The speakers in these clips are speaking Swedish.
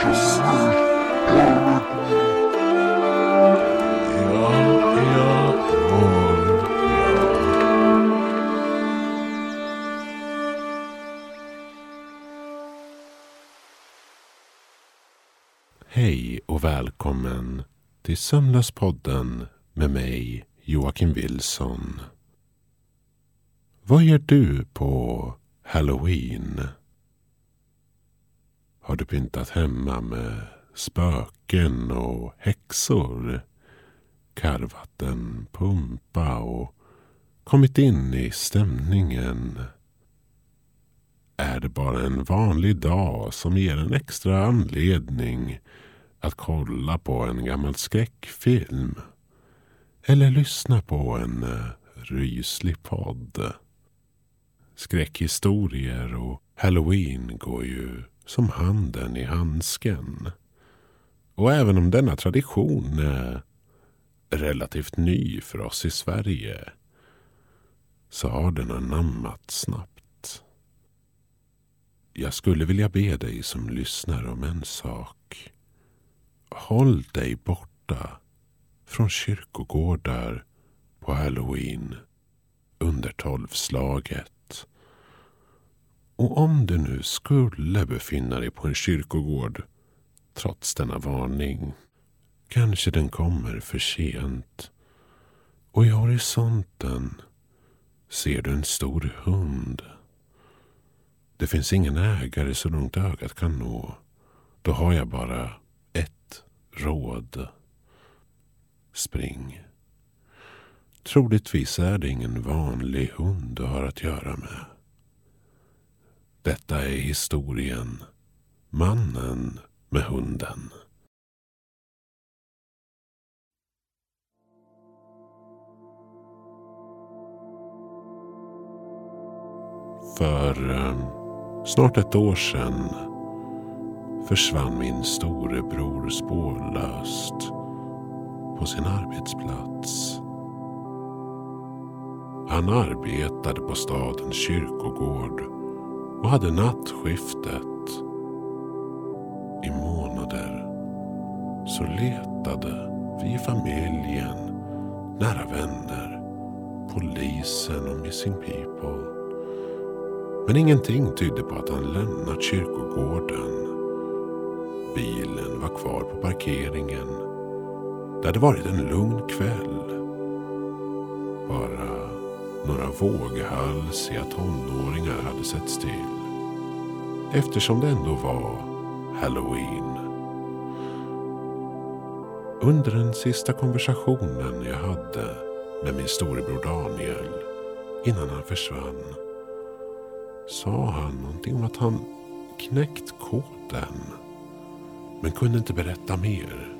Precious. Sömnlöspodden med mig Joakim Wilson. Vad gör du på Halloween? Har du pyntat hemma med spöken och häxor? Karvat en pumpa och kommit in i stämningen? Är det bara en vanlig dag som ger en extra anledning att kolla på en gammal skräckfilm? Eller lyssna på en eh, ryslig podd? Skräckhistorier och halloween går ju som handen i handsken. Och även om denna tradition är relativt ny för oss i Sverige så har den anammat snabbt. Jag skulle vilja be dig som lyssnar om en sak. Håll dig borta från kyrkogårdar på halloween under tolvslaget. Och om du nu skulle befinna dig på en kyrkogård trots denna varning kanske den kommer för sent. Och i horisonten ser du en stor hund. Det finns ingen ägare så långt ögat kan nå. Då har jag bara råd. Spring. Troligtvis är det ingen vanlig hund du har att göra med. Detta är historien Mannen med hunden. För eh, snart ett år sedan försvann min storebror spårlöst på sin arbetsplats. Han arbetade på stadens kyrkogård och hade nattskiftet. I månader så letade vi i familjen, nära vänner, polisen och Missing People. Men ingenting tydde på att han lämnat kyrkogården. Bilen var kvar på parkeringen. Det hade varit en lugn kväll. Bara några våghalsiga tonåringar hade setts till. Eftersom det ändå var Halloween. Under den sista konversationen jag hade med min storebror Daniel innan han försvann sa han någonting om att han knäckt koden men kunde inte berätta mer.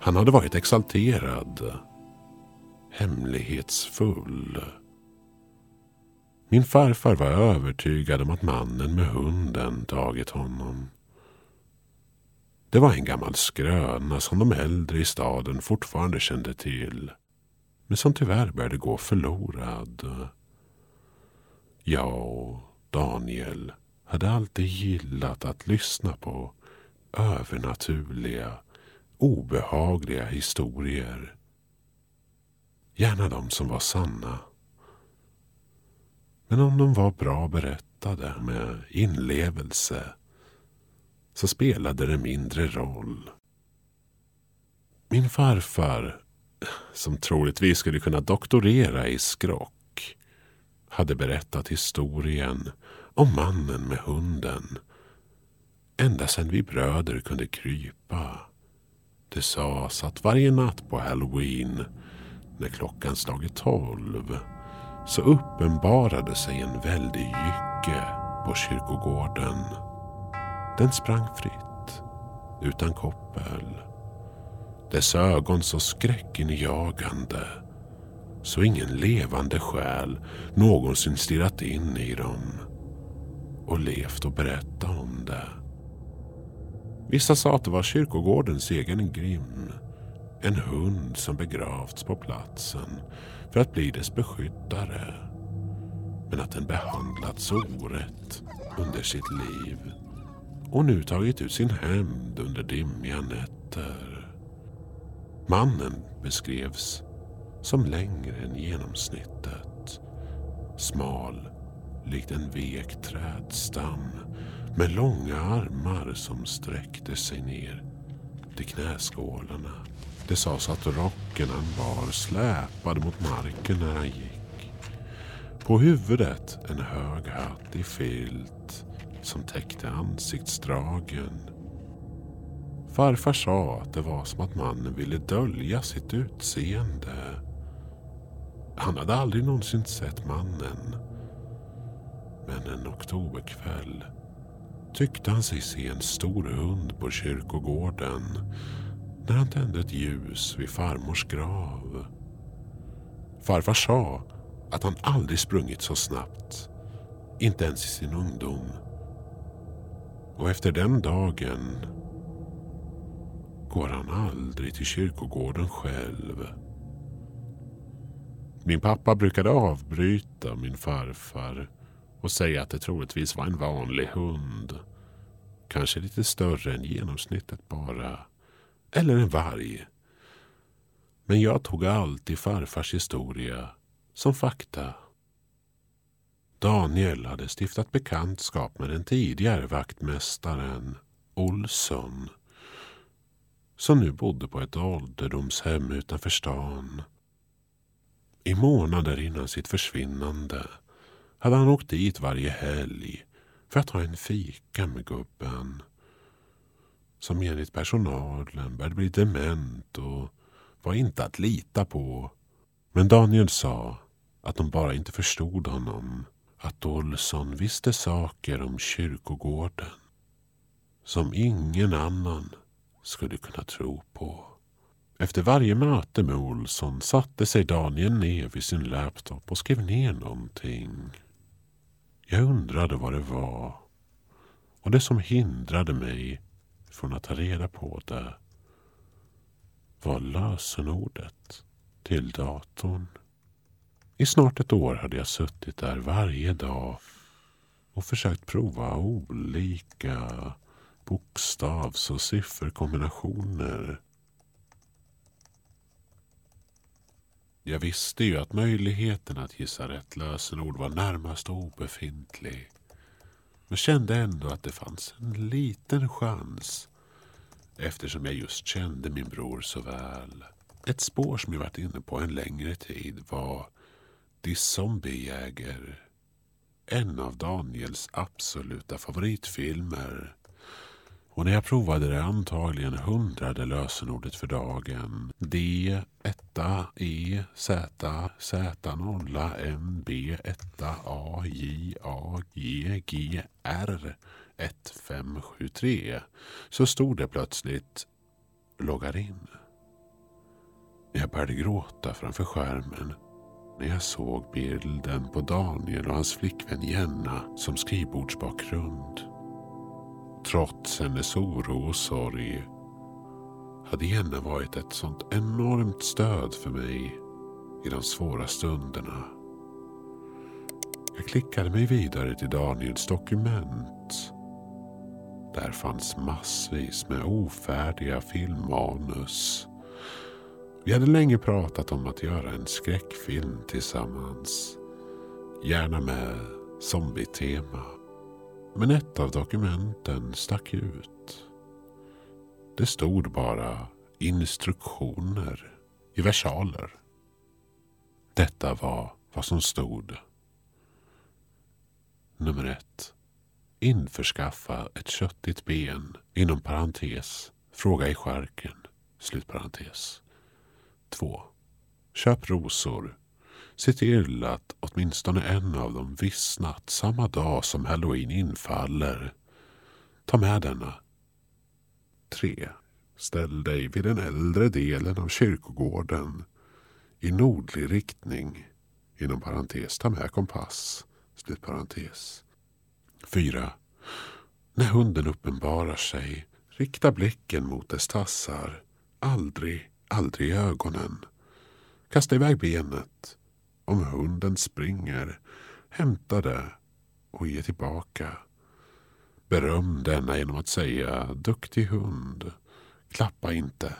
Han hade varit exalterad hemlighetsfull. Min farfar var övertygad om att mannen med hunden tagit honom. Det var en gammal skröna som de äldre i staden fortfarande kände till. Men som tyvärr började gå förlorad. Jag och Daniel hade alltid gillat att lyssna på övernaturliga, obehagliga historier. Gärna de som var sanna. Men om de var bra berättade med inlevelse så spelade det mindre roll. Min farfar, som troligtvis skulle kunna doktorera i skrock, hade berättat historien om mannen med hunden ända sedan vi bröder kunde krypa. Det sades att varje natt på halloween när klockan slagit tolv så uppenbarade sig en väldig jycke på kyrkogården. Den sprang fritt, utan koppel. Dess ögon så skräckinjagande så ingen levande själ någonsin stirrat in i dem och levt och berättat om det. Vissa sa att det var kyrkogårdens egen Grim. En hund som begravts på platsen för att bli dess beskyddare. Men att den behandlats orätt under sitt liv och nu tagit ut sin hämnd under dimmiga nätter. Mannen beskrevs som längre än genomsnittet. Smal, likt en vek trädstam med långa armar som sträckte sig ner till knäskålarna. Det sades att rocken han bar släpade mot marken när han gick. På huvudet en hög hatt i filt som täckte ansiktsdragen. Farfar sa att det var som att mannen ville dölja sitt utseende. Han hade aldrig någonsin sett mannen. Men en oktoberkväll tyckte han sig se en stor hund på kyrkogården när han tände ett ljus vid farmors grav. Farfar sa att han aldrig sprungit så snabbt. Inte ens i sin ungdom. Och efter den dagen går han aldrig till kyrkogården själv. Min pappa brukade avbryta min farfar och säga att det troligtvis var en vanlig hund. Kanske lite större än genomsnittet bara. Eller en varg. Men jag tog alltid farfars historia som fakta. Daniel hade stiftat bekantskap med den tidigare vaktmästaren Olsson som nu bodde på ett ålderdomshem utanför stan. I månader innan sitt försvinnande hade han åkt dit varje helg för att ha en fika med gubben. Som enligt personalen började bli dement och var inte att lita på. Men Daniel sa att de bara inte förstod honom. Att Olsson visste saker om kyrkogården som ingen annan skulle kunna tro på. Efter varje möte med Olsson satte sig Daniel ner vid sin laptop och skrev ner någonting. Jag undrade vad det var och det som hindrade mig från att ta reda på det var lösenordet till datorn. I snart ett år hade jag suttit där varje dag och försökt prova olika bokstavs och sifferkombinationer. Jag visste ju att möjligheten att gissa rätt lösenord var närmast obefintlig. Men kände ändå att det fanns en liten chans eftersom jag just kände min bror så väl. Ett spår som jag varit inne på en längre tid var Die Zombiejäger. En av Daniels absoluta favoritfilmer. Och när jag provade det antagligen hundrade lösenordet för dagen. D, 1, E, Z, Z, 0, M, B, 1, A, J, A, G, G, R, 1573. Så stod det plötsligt loggar in. Jag började gråta framför skärmen när jag såg bilden på Daniel och hans flickvän Jenna som skrivbordsbakgrund. Trots hennes oro och sorg hade Jenna varit ett sånt enormt stöd för mig i de svåra stunderna. Jag klickade mig vidare till Daniels dokument. Där fanns massvis med ofärdiga filmmanus. Vi hade länge pratat om att göra en skräckfilm tillsammans. Gärna med zombietema. Men ett av dokumenten stack ut. Det stod bara instruktioner i versaler. Detta var vad som stod. Nummer ett. Införskaffa ett köttigt ben inom parentes. Fråga i skärken. Slutparentes. 2. Köp rosor Se till att åtminstone en av dem vissnat samma dag som halloween infaller. Ta med denna. 3. Ställ dig vid den äldre delen av kyrkogården i nordlig riktning. Inom parentes, ta med kompass. Slut parentes. 4. När hunden uppenbarar sig, Rikta blicken mot dess tassar. Aldrig, aldrig i ögonen. Kasta iväg benet. Om hunden springer, hämta det och ge tillbaka. Beröm denna genom att säga duktig hund. Klappa inte.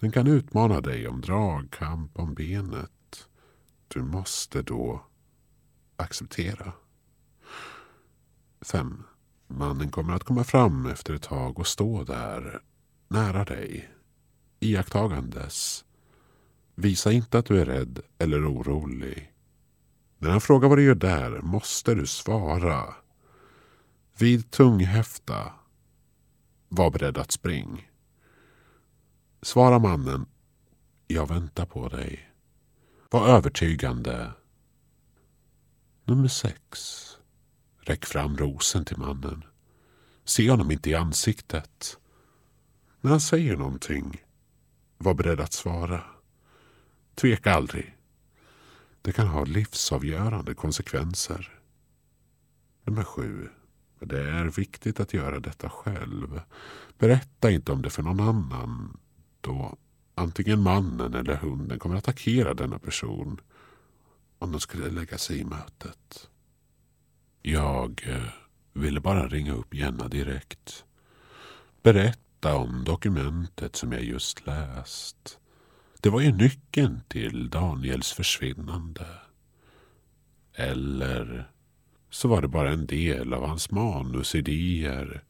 Den kan utmana dig om dragkamp om benet. Du måste då acceptera. 5. Mannen kommer att komma fram efter ett tag och stå där, nära dig, iakttagandes. Visa inte att du är rädd eller orolig. När han frågar vad du gör där måste du svara. Vid tunghäfta. Var beredd att spring. Svara mannen. Jag väntar på dig. Var övertygande. Nummer sex. Räck fram rosen till mannen. Se honom inte i ansiktet. När han säger någonting, var beredd att svara. Tveka aldrig. Det kan ha livsavgörande konsekvenser. Nummer sju. Det är viktigt att göra detta själv. Berätta inte om det för någon annan. Då antingen mannen eller hunden kommer att attackera denna person om de skulle lägga sig i mötet. Jag eh, ville bara ringa upp Jenna direkt. Berätta om dokumentet som jag just läst. Det var ju nyckeln till Daniels försvinnande. Eller så var det bara en del av hans manusidéer.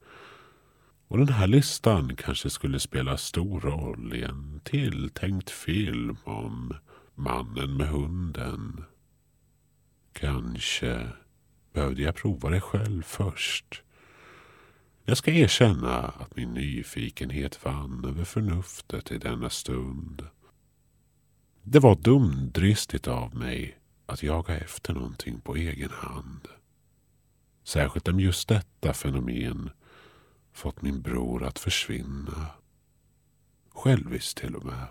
Och den här listan kanske skulle spela stor roll i en tilltänkt film om mannen med hunden. Kanske behövde jag prova det själv först. Jag ska erkänna att min nyfikenhet vann över förnuftet i denna stund. Det var dumdristigt av mig att jaga efter någonting på egen hand. Särskilt om just detta fenomen fått min bror att försvinna. Själviskt till och med.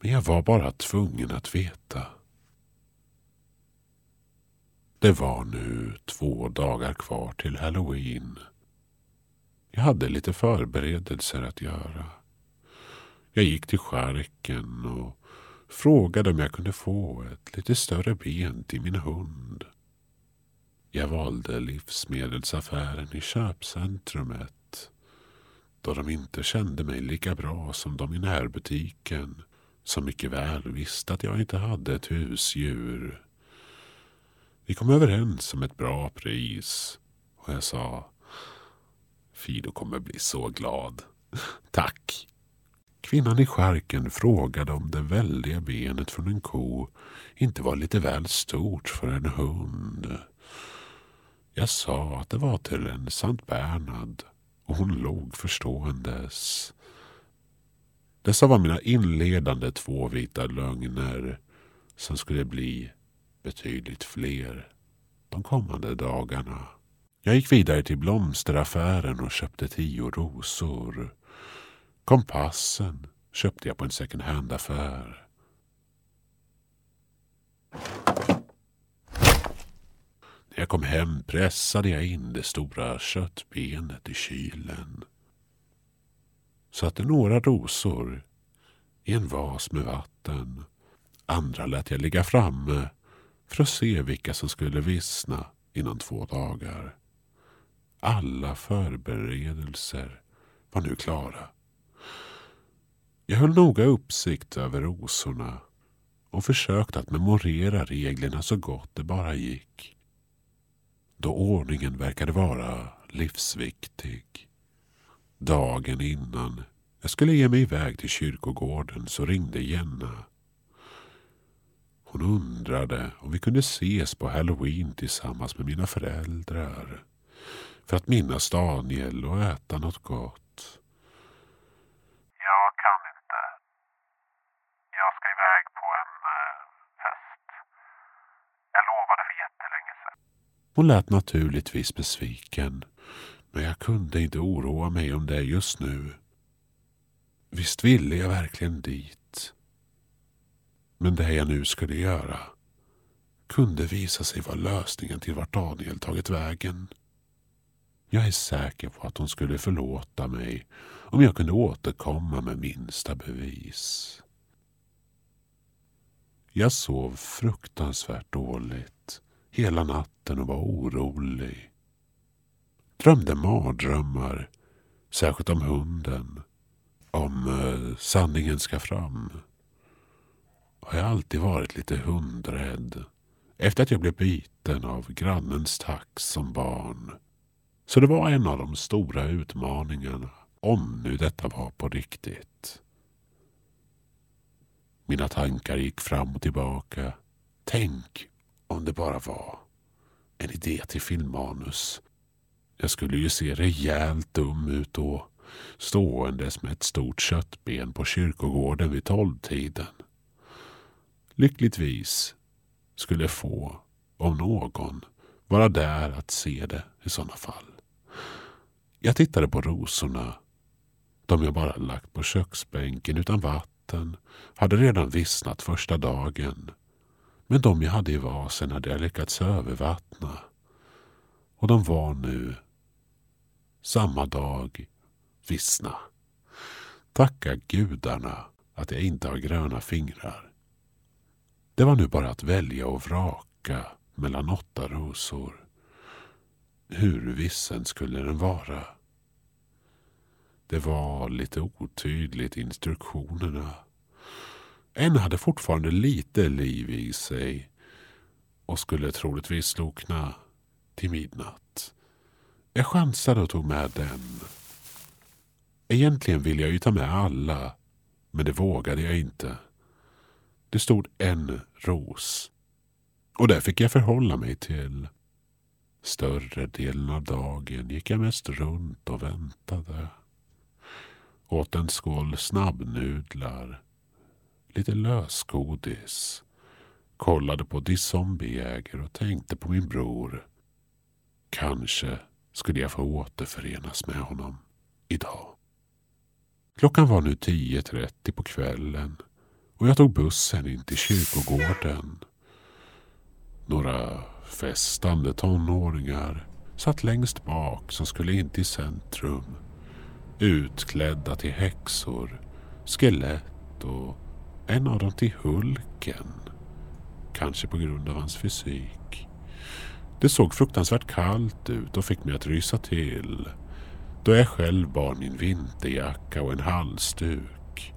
Men jag var bara tvungen att veta. Det var nu två dagar kvar till halloween. Jag hade lite förberedelser att göra. Jag gick till skärken och frågade om jag kunde få ett lite större ben till min hund. Jag valde livsmedelsaffären i köpcentrumet då de inte kände mig lika bra som de i närbutiken som mycket väl visste att jag inte hade ett husdjur. Vi kom överens om ett bra pris och jag sa Fido kommer bli så glad. Tack. Kvinnan i skärken frågade om det väldiga benet från en ko inte var lite väl stort för en hund. Jag sa att det var till en Sankt Bernhard och hon log förståendes. Dessa var mina inledande två vita lögner som skulle bli betydligt fler de kommande dagarna. Jag gick vidare till blomsteraffären och köpte tio rosor. Kompassen köpte jag på en second hand-affär. När jag kom hem pressade jag in det stora köttbenet i kylen. Satte några rosor i en vas med vatten. Andra lät jag ligga framme för att se vilka som skulle vissna inom två dagar. Alla förberedelser var nu klara. Jag höll noga uppsikt över rosorna och försökte att memorera reglerna så gott det bara gick. Då ordningen verkade vara livsviktig. Dagen innan jag skulle ge mig iväg till kyrkogården så ringde Jenna. Hon undrade om vi kunde ses på halloween tillsammans med mina föräldrar. För att minnas Daniel och äta något gott. Jag kan inte. Jag ska iväg på en eh, fest. Jag lovade för jättelänge sedan. Hon lät naturligtvis besviken. Men jag kunde inte oroa mig om det just nu. Visst ville jag verkligen dit. Men det jag nu skulle göra kunde visa sig vara lösningen till vart Daniel tagit vägen. Jag är säker på att hon skulle förlåta mig om jag kunde återkomma med minsta bevis. Jag sov fruktansvärt dåligt hela natten och var orolig. Drömde mardrömmar, särskilt om hunden. Om eh, sanningen ska fram. Har jag alltid varit lite hundrädd. Efter att jag blev biten av grannens tax som barn. Så det var en av de stora utmaningarna. Om nu detta var på riktigt. Mina tankar gick fram och tillbaka. Tänk om det bara var en idé till filmmanus. Jag skulle ju se rejält dum ut då. Ståendes med ett stort köttben på kyrkogården vid tolvtiden. Lyckligtvis skulle få, om någon, vara där att se det i sådana fall. Jag tittade på rosorna. De jag bara lagt på köksbänken utan vatten hade redan vissnat första dagen. Men de jag hade i vasen hade jag lyckats övervattna. Och de var nu, samma dag, vissna. Tacka gudarna att jag inte har gröna fingrar. Det var nu bara att välja och vraka mellan åtta rosor. Hur vissen skulle den vara? Det var lite otydligt i instruktionerna. En hade fortfarande lite liv i sig och skulle troligtvis slokna till midnatt. Jag chansade och tog med den. Egentligen ville jag ju ta med alla, men det vågade jag inte. Det stod en ros. Och det fick jag förhålla mig till. Större delen av dagen gick jag mest runt och väntade. Åt en skål snabbnudlar. Lite lösgodis. Kollade på De Zombieäger och tänkte på min bror. Kanske skulle jag få återförenas med honom idag. Klockan var nu 10.30 på kvällen och jag tog bussen in till kyrkogården. Några festande tonåringar satt längst bak som skulle in till centrum. Utklädda till häxor, skelett och en av dem till Hulken. Kanske på grund av hans fysik. Det såg fruktansvärt kallt ut och fick mig att rysa till. Då jag själv bar min vinterjacka och en halsduk.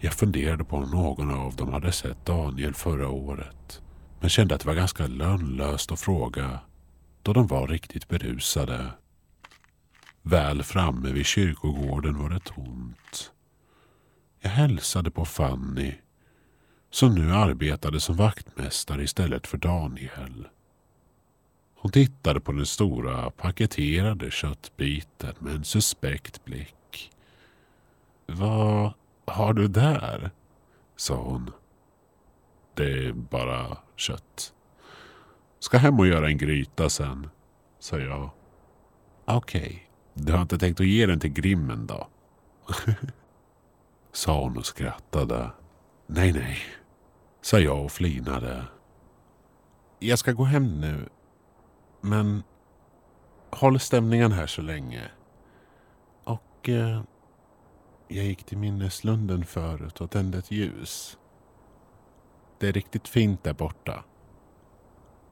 Jag funderade på om någon av dem hade sett Daniel förra året. Men kände att det var ganska lönlöst att fråga då de var riktigt berusade. Väl framme vid kyrkogården var det tomt. Jag hälsade på Fanny som nu arbetade som vaktmästare istället för Daniel. Hon tittade på den stora paketerade köttbiten med en suspekt blick. Vad har du där? sa hon. Det är bara kött. Ska hem och göra en gryta sen, sa jag. Okej, okay. du har inte tänkt att ge den till Grimmen då? sa hon och skrattade. Nej, nej, sa jag och flinade. Jag ska gå hem nu. Men håll stämningen här så länge. Och eh, jag gick till minneslunden förut och tände ett ljus. Det är riktigt fint där borta.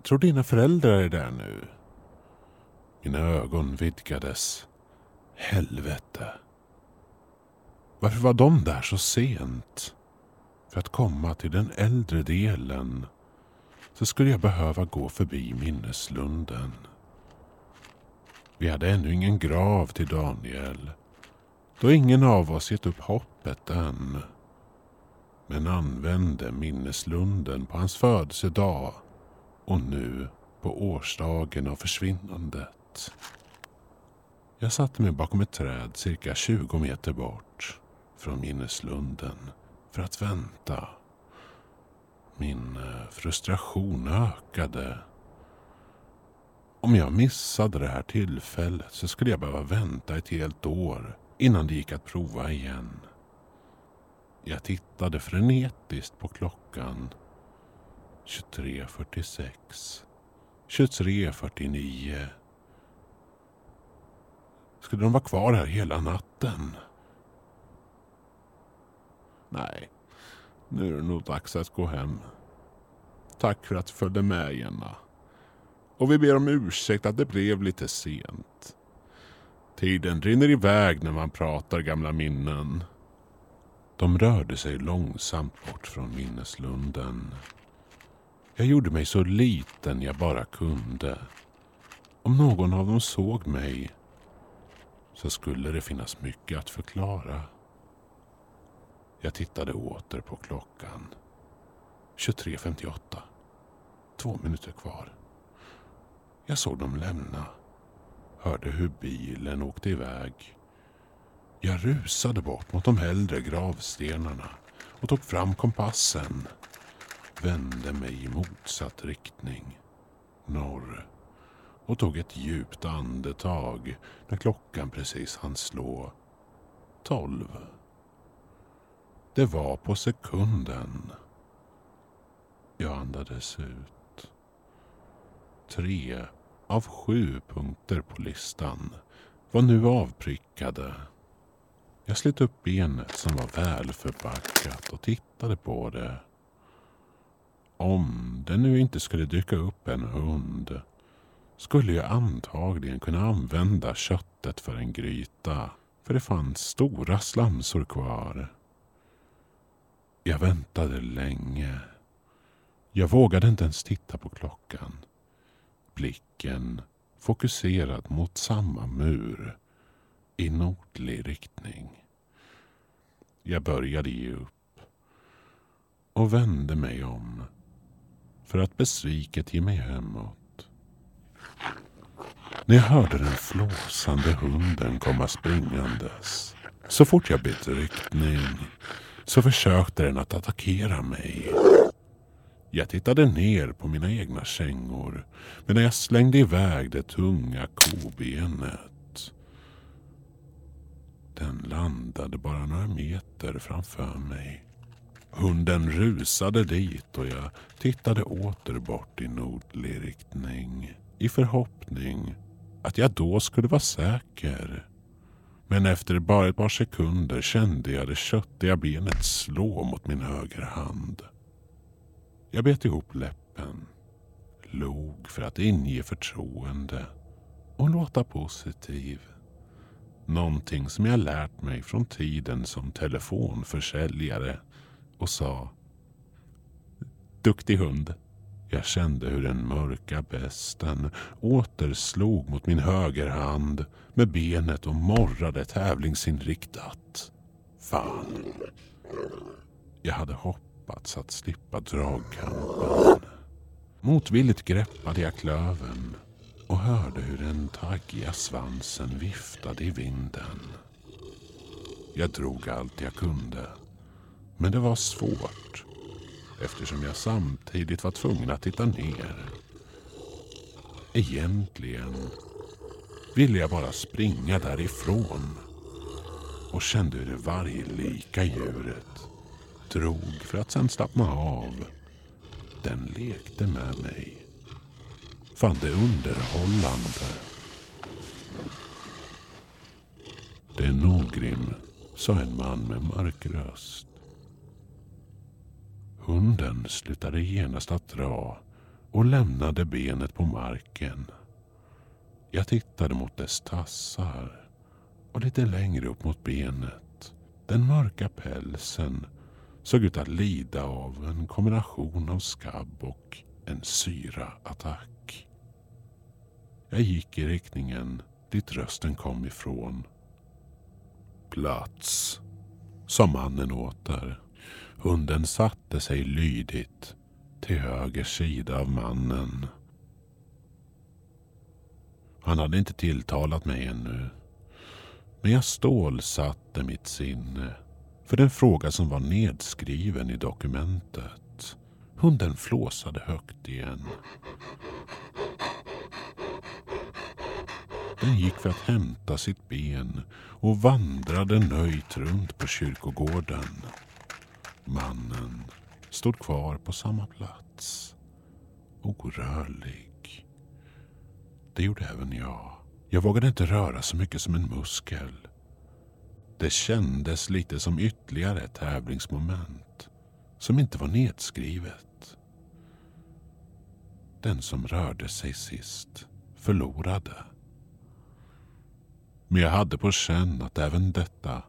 Tror dina föräldrar är där nu? Mina ögon vidgades. Helvete. Varför var de där så sent? För att komma till den äldre delen så skulle jag behöva gå förbi minneslunden. Vi hade ännu ingen grav till Daniel då ingen av oss gett upp hoppet än. Men använde minneslunden på hans födelsedag och nu på årsdagen av försvinnandet. Jag satte mig bakom ett träd cirka 20 meter bort från minneslunden för att vänta. Min eh, frustration ökade. Om jag missade det här tillfället så skulle jag behöva vänta ett helt år innan det gick att prova igen. Jag tittade frenetiskt på klockan. 23.46. 23.49. Skulle de vara kvar här hela natten? Nej, nu är det nog dags att gå hem. Tack för att du följde med Jenna. Och vi ber om ursäkt att det blev lite sent. Tiden rinner iväg när man pratar gamla minnen. De rörde sig långsamt bort från minneslunden. Jag gjorde mig så liten jag bara kunde. Om någon av dem såg mig så skulle det finnas mycket att förklara. Jag tittade åter på klockan. 23.58. Två minuter kvar. Jag såg dem lämna. Hörde hur bilen åkte iväg. Jag rusade bort mot de äldre gravstenarna och tog fram kompassen. Vände mig i motsatt riktning. Norr. Och tog ett djupt andetag när klockan precis hann slå tolv. Det var på sekunden. Jag andades ut. Tre av sju punkter på listan var nu avprickade. Jag slet upp benet som var välförpackat och tittade på det. Om det nu inte skulle dyka upp en hund skulle jag antagligen kunna använda köttet för en gryta. För det fanns stora slamsor kvar. Jag väntade länge. Jag vågade inte ens titta på klockan. Blicken fokuserad mot samma mur i nordlig riktning. Jag började ge upp och vände mig om för att besviket ge mig hemåt. När jag hörde den flåsande hunden komma springandes så fort jag bytte riktning så försökte den att attackera mig. Jag tittade ner på mina egna kängor medan jag slängde iväg det tunga kobenet. Den landade bara några meter framför mig. Hunden rusade dit och jag tittade åter bort i nordlig riktning i förhoppning att jag då skulle vara säker. Men efter bara ett par sekunder kände jag det köttiga benet slå mot min högra hand. Jag bet ihop läppen, log för att inge förtroende och låta positiv. Någonting som jag lärt mig från tiden som telefonförsäljare och sa Duktig hund. Jag kände hur den mörka besten åter slog mot min högerhand med benet och morrade tävlingsinriktat. Fan. Jag hade hoppats att slippa dragkampen. Motvilligt greppade jag klöven och hörde hur den taggiga svansen viftade i vinden. Jag drog allt jag kunde. Men det var svårt eftersom jag samtidigt var tvungen att titta ner. Egentligen ville jag bara springa därifrån och kände hur det varglika djuret drog för att sen slappna av. Den lekte med mig. Fann det underhållande. Det är Nogrim, sa en man med mörk röst. Hunden slutade genast att dra och lämnade benet på marken. Jag tittade mot dess tassar och lite längre upp mot benet. Den mörka pälsen såg ut att lida av en kombination av skabb och en syraattack. Jag gick i riktningen dit rösten kom ifrån. Plats, sa mannen åter. Hunden satte sig lydigt till höger sida av mannen. Han hade inte tilltalat mig ännu. Men jag stålsatte mitt sinne för den fråga som var nedskriven i dokumentet. Hunden flåsade högt igen. Den gick för att hämta sitt ben och vandrade nöjt runt på kyrkogården. Mannen stod kvar på samma plats. Orörlig. Det gjorde även jag. Jag vågade inte röra så mycket som en muskel. Det kändes lite som ytterligare ett tävlingsmoment som inte var nedskrivet. Den som rörde sig sist förlorade. Men jag hade på känn att även detta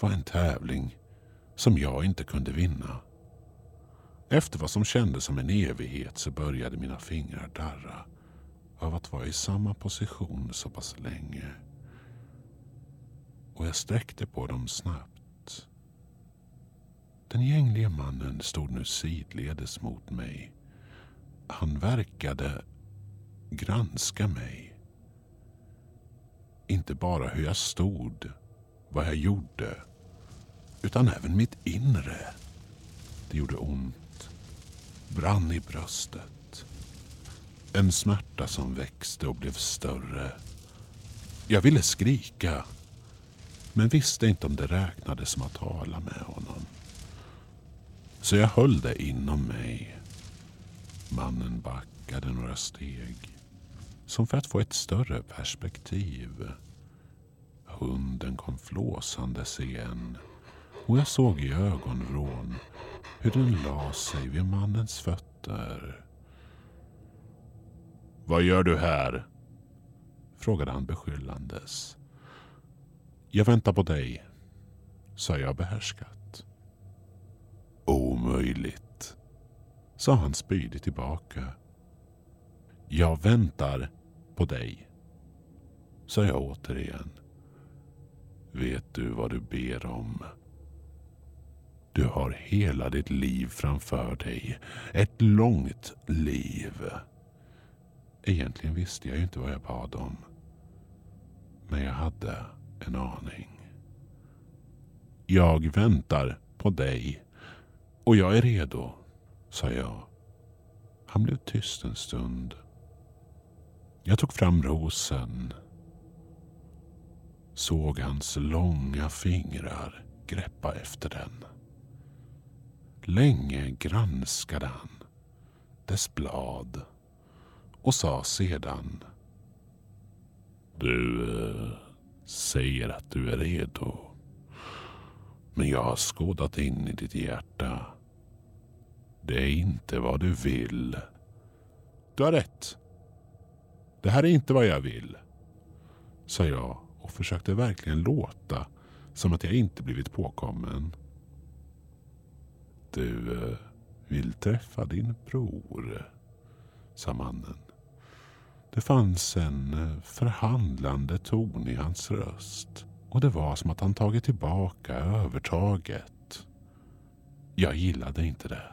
var en tävling som jag inte kunde vinna. Efter vad som kändes som en evighet så började mina fingrar darra av att vara i samma position så pass länge. Och jag sträckte på dem snabbt. Den gänglige mannen stod nu sidledes mot mig. Han verkade granska mig. Inte bara hur jag stod, vad jag gjorde, utan även mitt inre. Det gjorde ont, brann i bröstet. En smärta som växte och blev större. Jag ville skrika, men visste inte om det räknades som att tala med honom. Så jag höll det inom mig. Mannen backade några steg. Som för att få ett större perspektiv. Hunden kom flåsandes igen. Och jag såg i ögonvrån hur den la sig vid mannens fötter. Vad gör du här? Frågade han beskyllandes. Jag väntar på dig, sa jag behärskat. Omöjligt, sa han spydigt tillbaka. Jag väntar på dig, sa jag återigen. Vet du vad du ber om? Du har hela ditt liv framför dig. Ett långt liv. Egentligen visste jag ju inte vad jag bad om. Men jag hade en aning. Jag väntar på dig och jag är redo, sa jag. Han blev tyst en stund. Jag tog fram rosen. Såg hans långa fingrar greppa efter den. Länge granskade han dess blad och sa sedan Du eh, säger att du är redo. Men jag har skådat in i ditt hjärta. Det är inte vad du vill. Du har rätt. Det här är inte vad jag vill, sa jag och försökte verkligen låta som att jag inte blivit påkommen. Du eh, vill träffa din bror, sa mannen. Det fanns en eh, förhandlande ton i hans röst och det var som att han tagit tillbaka övertaget. Jag gillade inte det.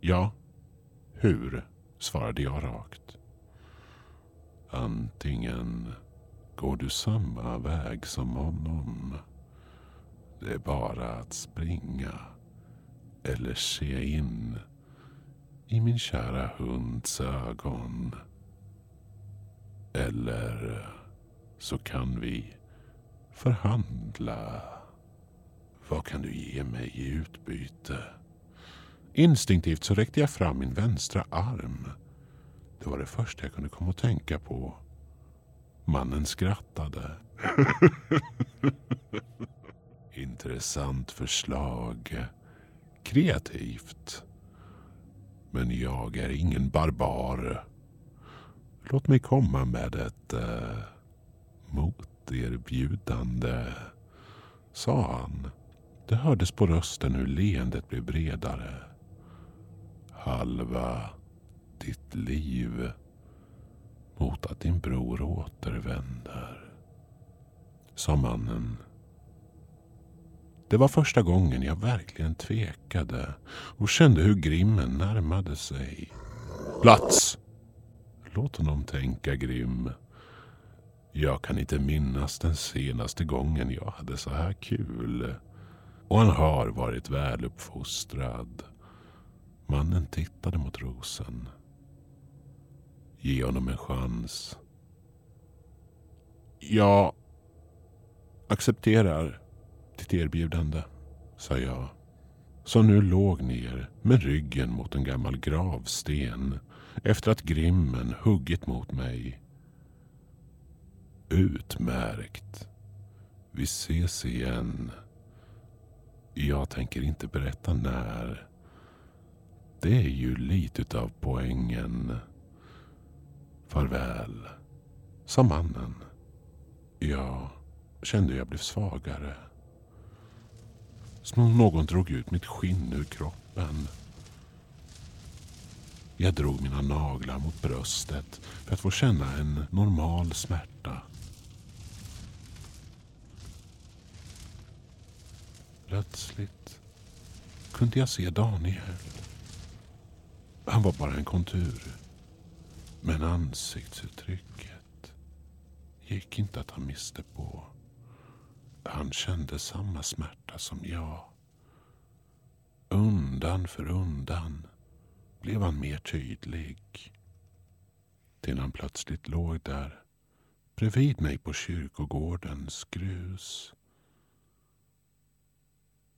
Ja, hur? svarade jag rakt. Antingen går du samma väg som honom. Det är bara att springa eller se in i min kära hunds ögon. Eller så kan vi förhandla. Vad kan du ge mig i utbyte? Instinktivt så räckte jag fram min vänstra arm. Det var det första jag kunde komma att tänka på. Mannen skrattade. Intressant förslag. Kreativt. Men jag är ingen barbar. Låt mig komma med ett äh, moterbjudande, sa han. Det hördes på rösten hur leendet blev bredare. Halva ditt liv mot att din bror återvänder, sa mannen. Det var första gången jag verkligen tvekade och kände hur grimmen närmade sig. Plats! Låt honom tänka Grim. Jag kan inte minnas den senaste gången jag hade så här kul. Och han har varit väluppfostrad. Mannen tittade mot rosen. Ge honom en chans. Jag accepterar ditt erbjudande, sa jag. Som nu låg ner med ryggen mot en gammal gravsten efter att grimmen huggit mot mig. Utmärkt. Vi ses igen. Jag tänker inte berätta när. Det är ju lite utav poängen. Farväl, sa mannen. Jag kände jag blev svagare. Som om någon drog ut mitt skinn ur kroppen. Jag drog mina naglar mot bröstet för att få känna en normal smärta. Plötsligt kunde jag se Daniel. Han var bara en kontur. Men ansiktsuttrycket gick inte att ta miste på. Han kände samma smärta som jag. Undan för undan blev han mer tydlig. Till han plötsligt låg där bredvid mig på kyrkogårdens grus.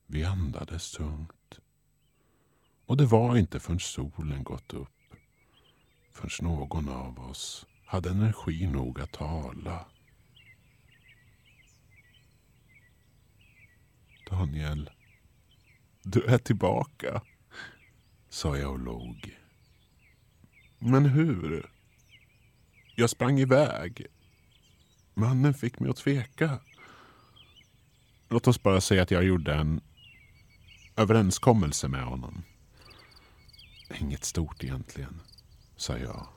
Vi andades tungt. Och det var inte förrän solen gått upp förrän någon av oss hade energi nog att tala. Daniel, du är tillbaka, sa jag och log. Men hur? Jag sprang iväg. Mannen fick mig att tveka. Låt oss bara säga att jag gjorde en överenskommelse med honom. Inget stort egentligen, sa jag.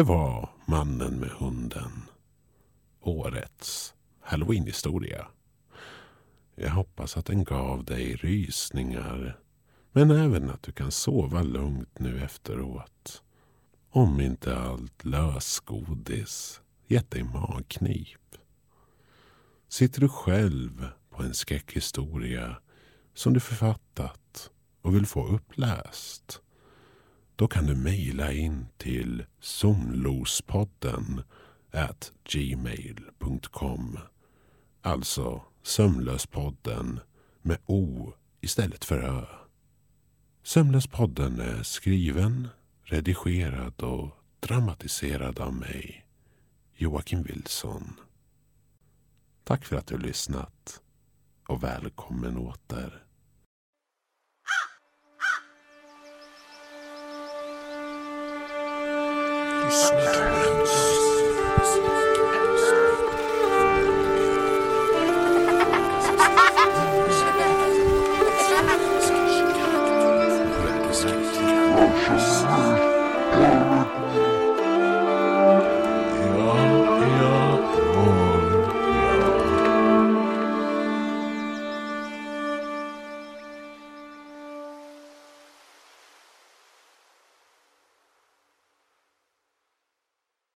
Det var mannen med hunden. Årets halloweenhistoria. Jag hoppas att den gav dig rysningar. Men även att du kan sova lugnt nu efteråt. Om inte allt lösgodis gett dig magknip. Sitter du själv på en skräckhistoria som du författat och vill få uppläst då kan du mejla in till somlospodden at gmail.com. Alltså Sömnlöspodden med O istället för Ö. Sömnlöspodden är skriven, redigerad och dramatiserad av mig, Joakim Wilson. Tack för att du lyssnat och välkommen åter. Ferocious.